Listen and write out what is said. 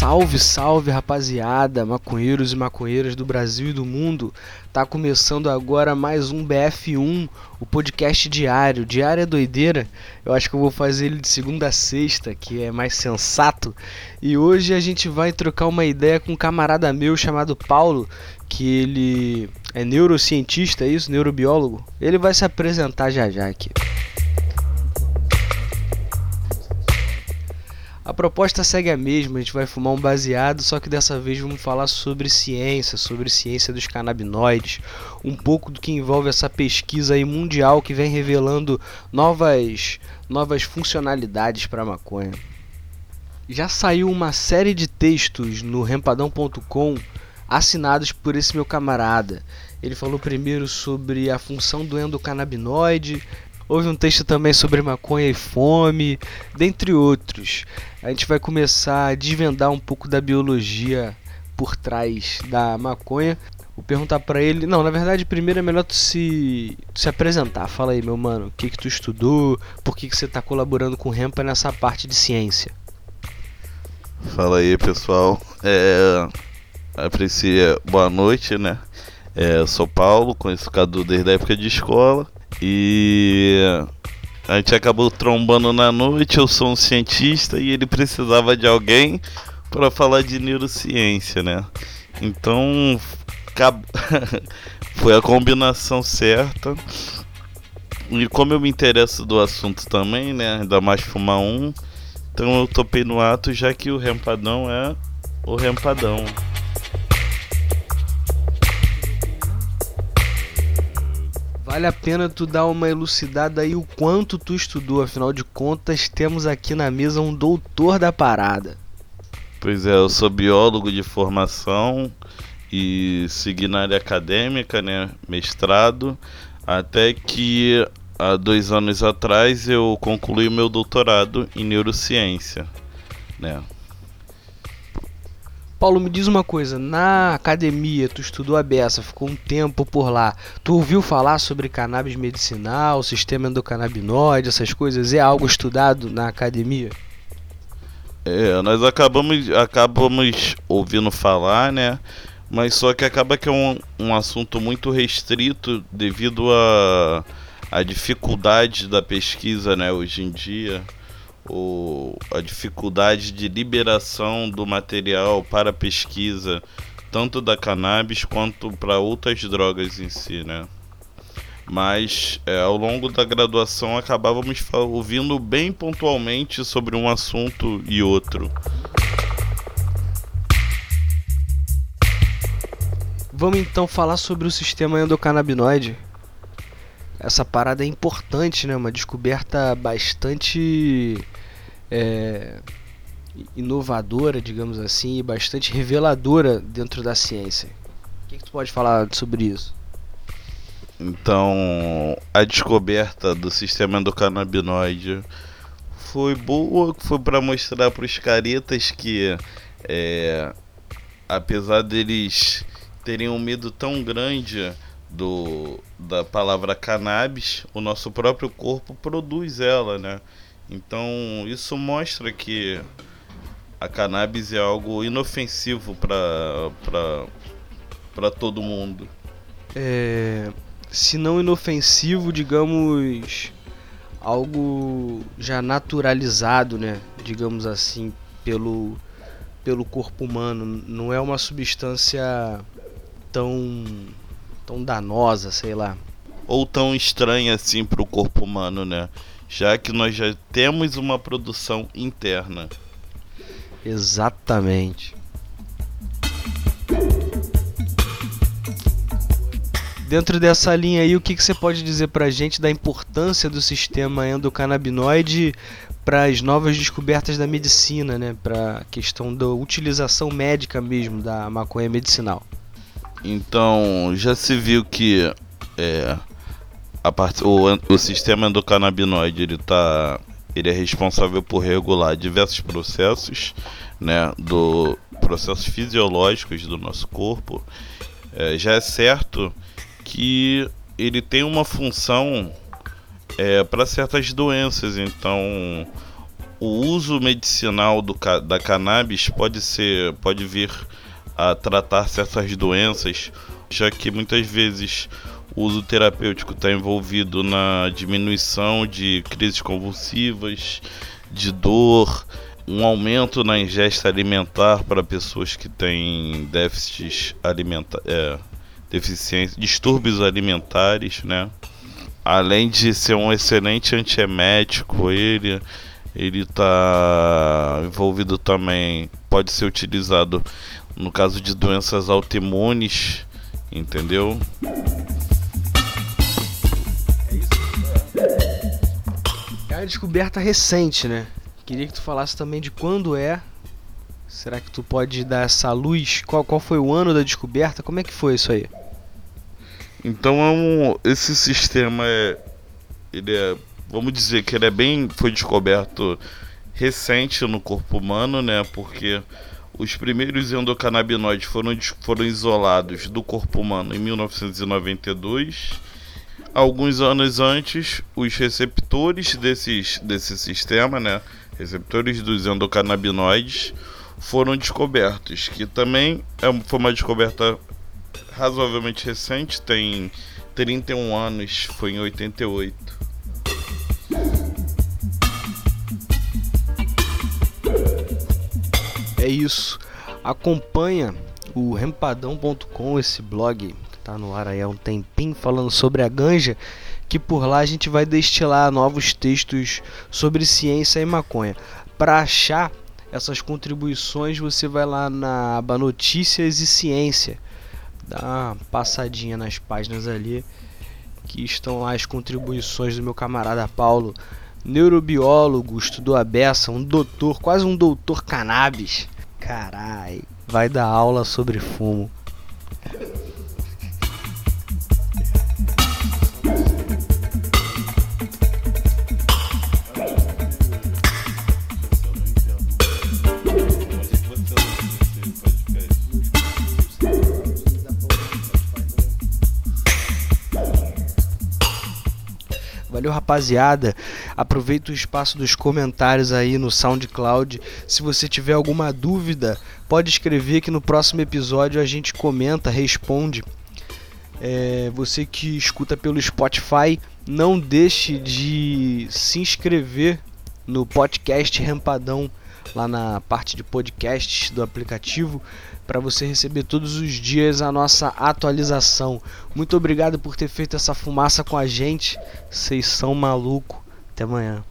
Salve, salve rapaziada, maconheiros e maconheiras do Brasil e do mundo. Tá começando agora mais um BF1, o podcast diário. Diário é doideira. Eu acho que eu vou fazer ele de segunda a sexta, que é mais sensato. E hoje a gente vai trocar uma ideia com um camarada meu chamado Paulo, que ele é neurocientista, é isso, neurobiólogo. Ele vai se apresentar já já aqui. A proposta segue a mesma, a gente vai fumar um baseado, só que dessa vez vamos falar sobre ciência, sobre ciência dos canabinoides, um pouco do que envolve essa pesquisa aí mundial que vem revelando novas, novas funcionalidades para a maconha. Já saiu uma série de textos no rempadão.com assinados por esse meu camarada. Ele falou primeiro sobre a função do endocannabinoide, Houve um texto também sobre maconha e fome, dentre outros. A gente vai começar a desvendar um pouco da biologia por trás da maconha. Vou perguntar para ele. Não, na verdade, primeiro é melhor tu se, tu se apresentar. Fala aí, meu mano, o que que tu estudou, por que que você está colaborando com o Rempa nessa parte de ciência. Fala aí, pessoal. É, a princípio, boa noite, né? É, sou Paulo, conheço o Cadu desde a época de escola. E a gente acabou trombando na noite. Eu sou um cientista e ele precisava de alguém para falar de neurociência, né? Então foi a combinação certa. E como eu me interesso do assunto também, né? Ainda mais fumar um. Então eu topei no ato, já que o rempadão é o rempadão. Vale a pena tu dar uma elucidada aí o quanto tu estudou, afinal de contas, temos aqui na mesa um doutor da parada. Pois é, eu sou biólogo de formação e segui na área acadêmica, né, mestrado, até que há dois anos atrás eu concluí meu doutorado em neurociência, né. Paulo, me diz uma coisa, na academia, tu estudou a beça, ficou um tempo por lá. Tu ouviu falar sobre cannabis medicinal, sistema endocannabinoide, essas coisas? É algo estudado na academia? É, nós acabamos, acabamos ouvindo falar, né? Mas só que acaba que é um, um assunto muito restrito devido a, a dificuldade da pesquisa, né, hoje em dia o, a dificuldade de liberação do material para pesquisa, tanto da cannabis quanto para outras drogas em si, né? Mas é, ao longo da graduação acabávamos ouvindo bem pontualmente sobre um assunto e outro. Vamos então falar sobre o sistema endocannabinoide. Essa parada é importante, né? Uma descoberta bastante é, inovadora, digamos assim, e bastante reveladora dentro da ciência. O que, que tu pode falar sobre isso? Então, a descoberta do sistema endocannabinoide foi boa, foi para mostrar para os caretas que, é, apesar deles terem um medo tão grande do, da palavra cannabis, o nosso próprio corpo produz ela, né? Então isso mostra que a cannabis é algo inofensivo para todo mundo. É, se não inofensivo, digamos algo já naturalizado, né? Digamos assim, pelo pelo corpo humano, não é uma substância tão tão danosa, sei lá, ou tão estranha assim para o corpo humano, né? já que nós já temos uma produção interna. Exatamente. Dentro dessa linha aí, o que, que você pode dizer para a gente da importância do sistema endocannabinoide para as novas descobertas da medicina, né? para a questão da utilização médica mesmo da maconha medicinal? Então, já se viu que é, a part... o, o sistema endocannabinoide ele tá ele é responsável por regular diversos processos, né, do processos fisiológicos do nosso corpo. É, já é certo que ele tem uma função é, para certas doenças. Então, o uso medicinal do, da cannabis pode ser pode vir a tratar certas doenças, já que muitas vezes o uso terapêutico está envolvido na diminuição de crises convulsivas, de dor, um aumento na ingesta alimentar para pessoas que têm déficits alimentares, é, distúrbios alimentares, né? Além de ser um excelente antiemético, ele ele está envolvido também, pode ser utilizado no caso de doenças autoimunes, entendeu? É uma descoberta recente, né? Queria que tu falasse também de quando é. Será que tu pode dar essa luz? Qual, qual foi o ano da descoberta? Como é que foi isso aí? Então é um, esse sistema é, ele é vamos dizer que ele é bem foi descoberto recente no corpo humano, né? Porque os primeiros endocannabinoides foram, foram isolados do corpo humano em 1992. Alguns anos antes, os receptores desses, desse sistema, né, receptores dos endocannabinoides, foram descobertos, que também é, foi uma descoberta razoavelmente recente, tem 31 anos, foi em 88. Isso. Acompanha o rempadão.com, esse blog que tá no ar aí há um tempinho falando sobre a ganja, que por lá a gente vai destilar novos textos sobre ciência e maconha. Para achar essas contribuições, você vai lá na aba Notícias e Ciência. Dá uma passadinha nas páginas ali que estão lá as contribuições do meu camarada Paulo neurobiólogo, estudou a beça, um doutor, quase um doutor cannabis. Carai, vai dar aula sobre fumo. Valeu, rapaziada. Aproveita o espaço dos comentários aí no SoundCloud. Se você tiver alguma dúvida, pode escrever que no próximo episódio a gente comenta, responde. É, você que escuta pelo Spotify, não deixe de se inscrever no podcast Rampadão lá na parte de podcasts do aplicativo para você receber todos os dias a nossa atualização. Muito obrigado por ter feito essa fumaça com a gente. Vocês são maluco. Até amanhã.